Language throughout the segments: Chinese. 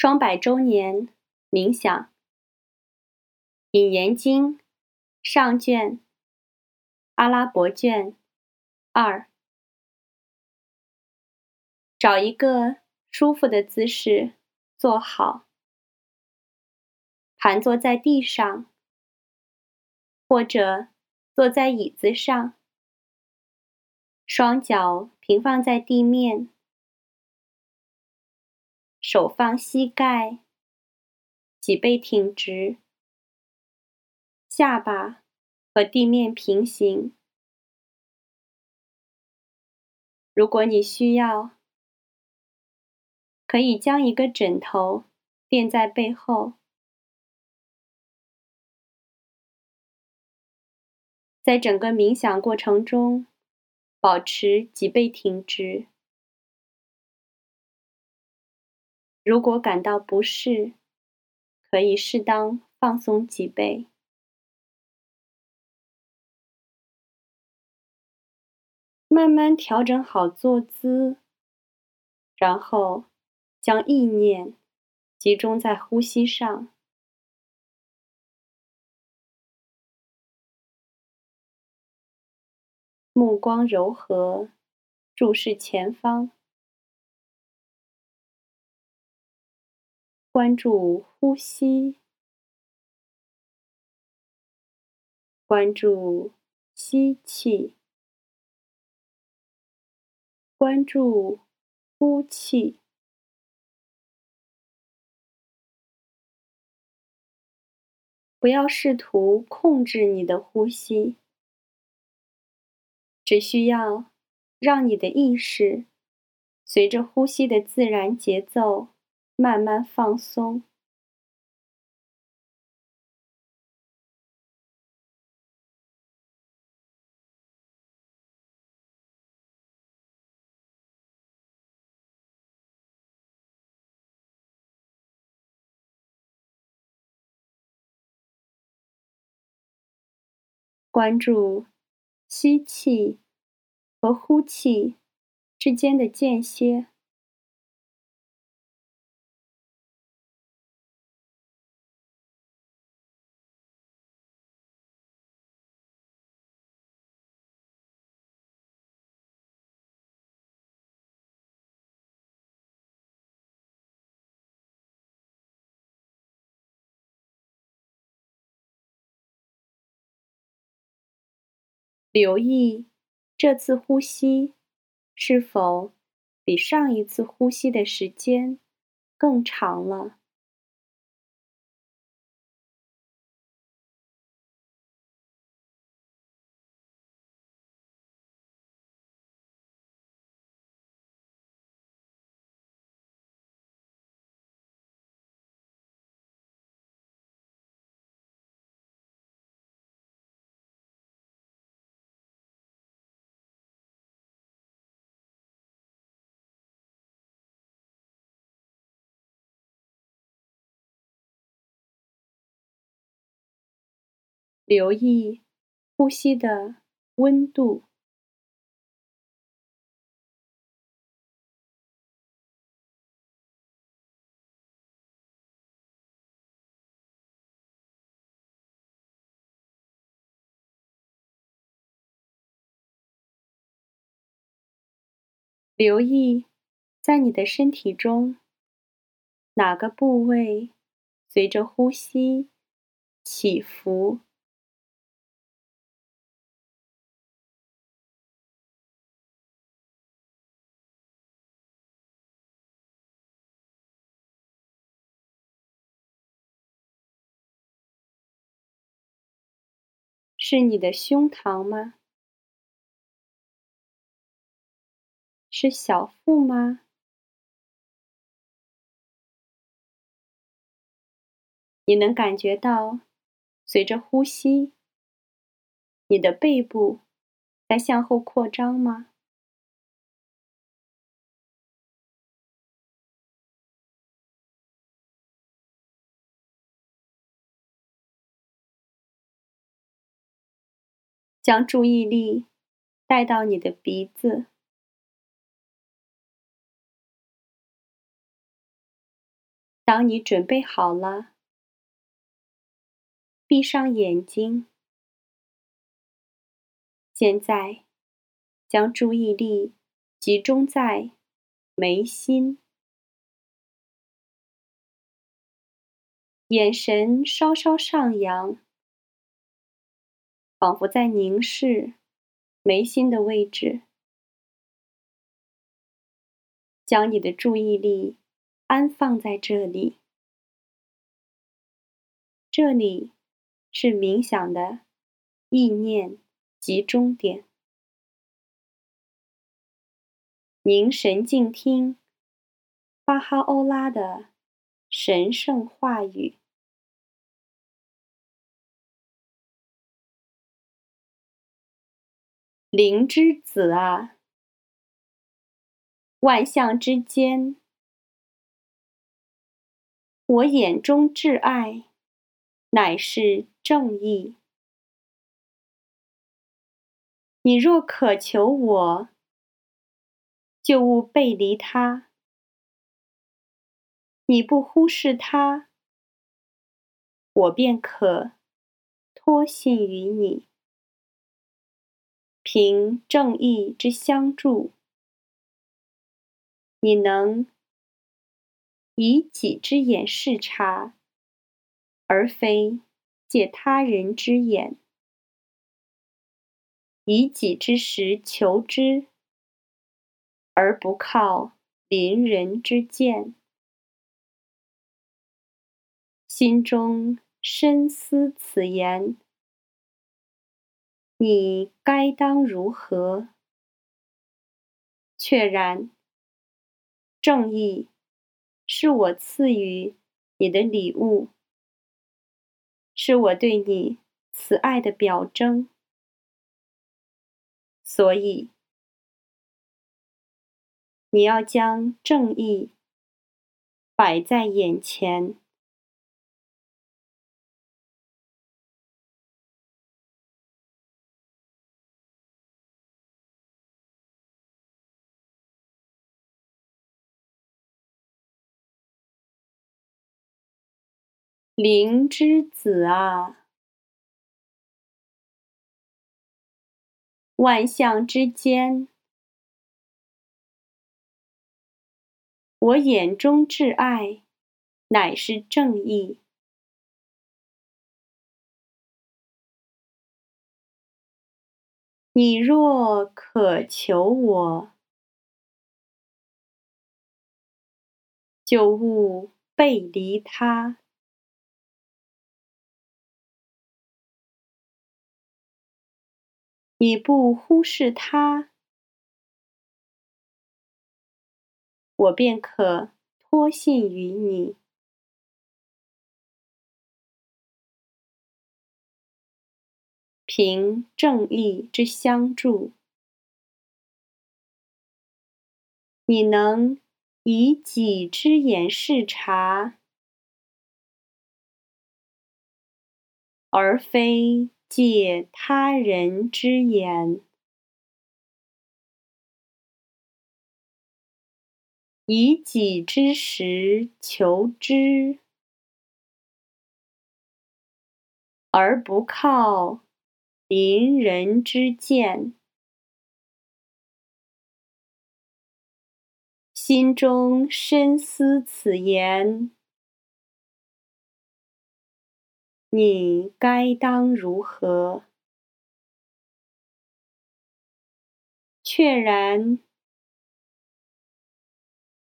双百周年冥想，《引言经》上卷，阿拉伯卷二。找一个舒服的姿势坐好，盘坐在地上，或者坐在椅子上，双脚平放在地面。手放膝盖，脊背挺直，下巴和地面平行。如果你需要，可以将一个枕头垫在背后。在整个冥想过程中，保持脊背挺直。如果感到不适，可以适当放松脊背，慢慢调整好坐姿，然后将意念集中在呼吸上，目光柔和，注视前方。关注呼吸，关注吸气，关注呼气。不要试图控制你的呼吸，只需要让你的意识随着呼吸的自然节奏。慢慢放松，关注吸气和呼气之间的间歇。留意这次呼吸是否比上一次呼吸的时间更长了。留意呼吸的温度，留意在你的身体中哪个部位随着呼吸起伏。是你的胸膛吗？是小腹吗？你能感觉到，随着呼吸，你的背部在向后扩张吗？将注意力带到你的鼻子。当你准备好了，闭上眼睛。现在，将注意力集中在眉心，眼神稍稍上扬，仿佛在凝视眉心的位置。将你的注意力。安放在这里，这里是冥想的意念集中点。凝神静听巴哈欧拉的神圣话语：灵之子啊，万象之间。我眼中挚爱，乃是正义。你若渴求我，就勿背离他；你不忽视他，我便可托信于你。凭正义之相助，你能。以己之眼视察，而非借他人之眼；以己之实求之，而不靠邻人之见。心中深思此言，你该当如何？确然，正义。是我赐予你的礼物，是我对你慈爱的表征，所以你要将正义摆在眼前。灵之子啊，万象之间，我眼中挚爱，乃是正义。你若渴求我，就勿背离他。你不忽视他，我便可托信于你。凭正义之相助，你能以己之眼视察，而非。借他人之言，以己之实求之，而不靠邻人之见。心中深思此言。你该当如何？确然，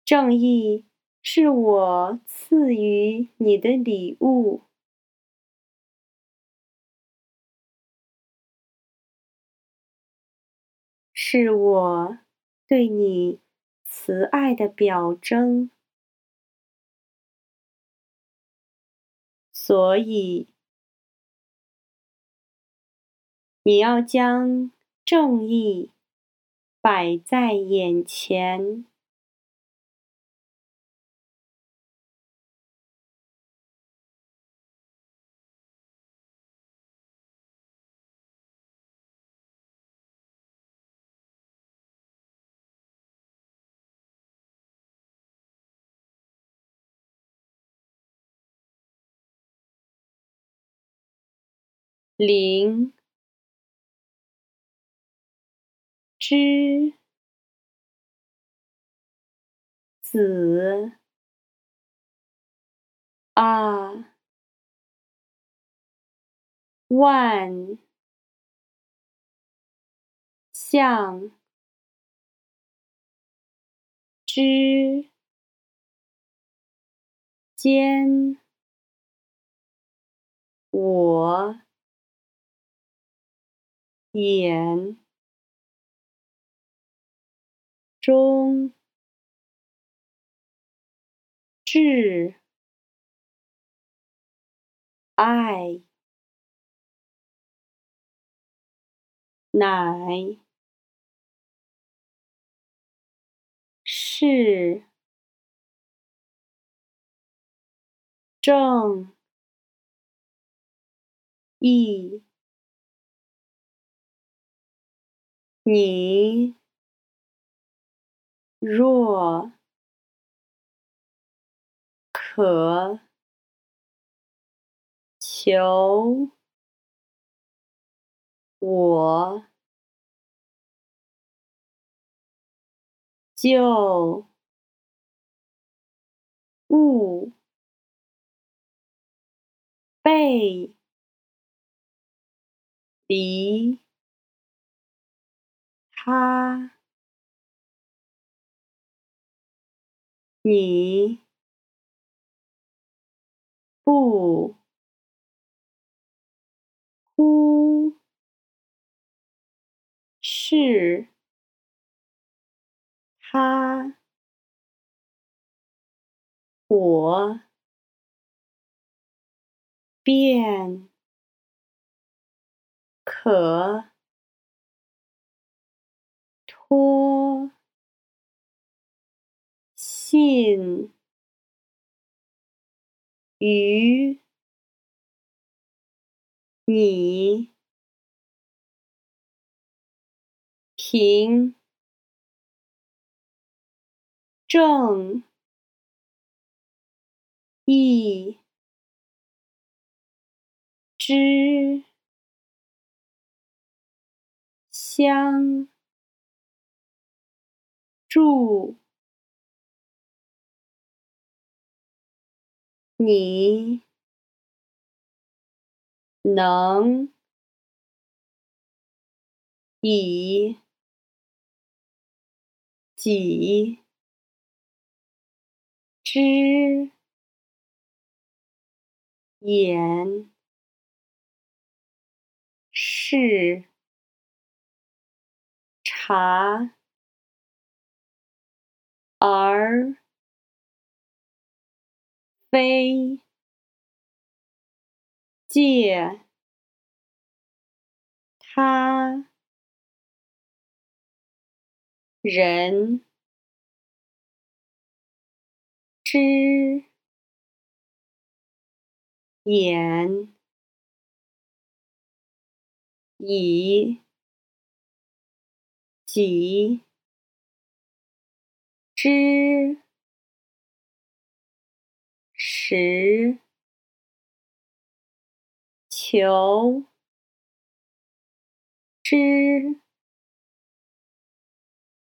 正义是我赐予你的礼物，是我对你慈爱的表征。所以，你要将正义摆在眼前。灵之子啊，万象之间，我眼中挚爱，乃是正义。你若渴求我，就勿背离他，你不忽视他，我便可托信于你，凭正义之相祝，你能以己之眼视察而非借他人之言以己之实求之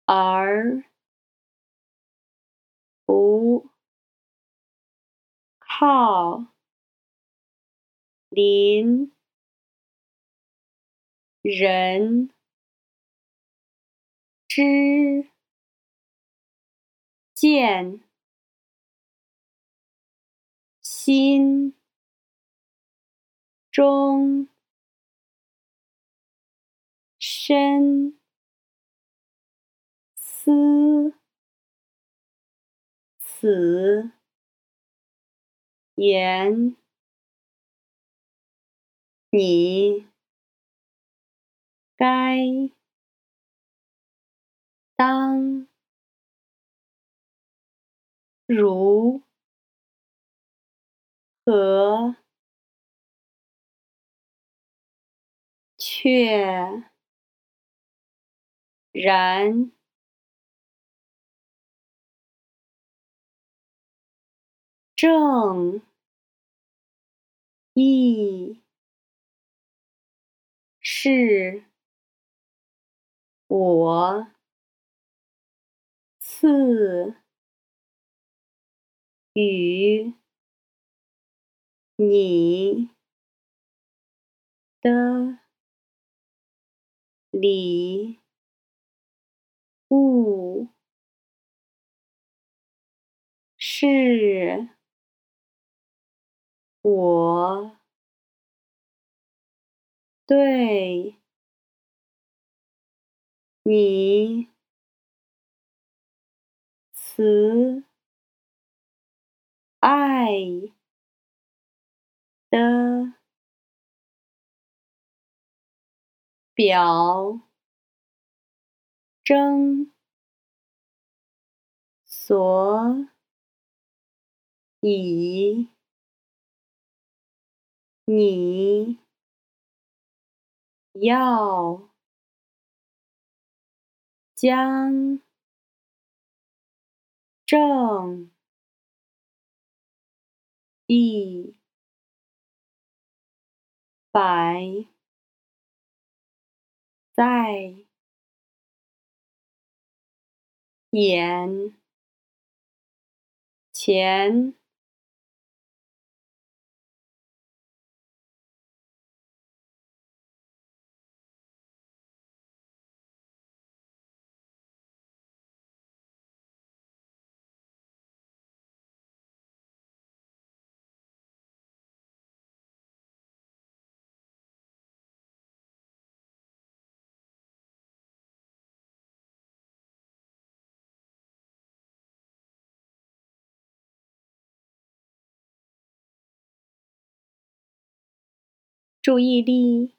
而不靠邻人之见心中深思此言，你该当如何确然正义是我赐与你的礼物是我对你慈爱的表征，所以你要将正一百在眼前。注意力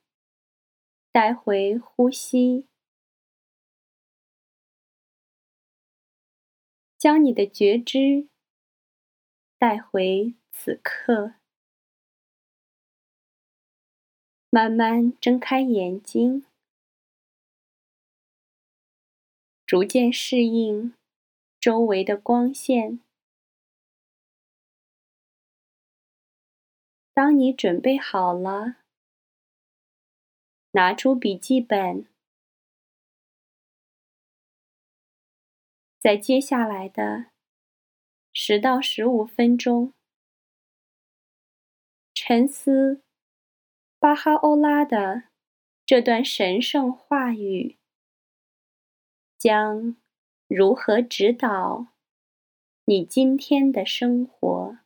带回呼吸，将你的觉知带回此刻。慢慢睁开眼睛，逐渐适应周围的光线。当你准备好了。拿出笔记本，在接下来的十到十五分钟，沉思巴哈欧拉的这段神圣话语，将如何指导你今天的生活。